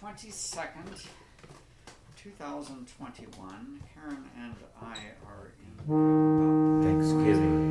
22nd, 2021. Karen and I are in Thanksgiving.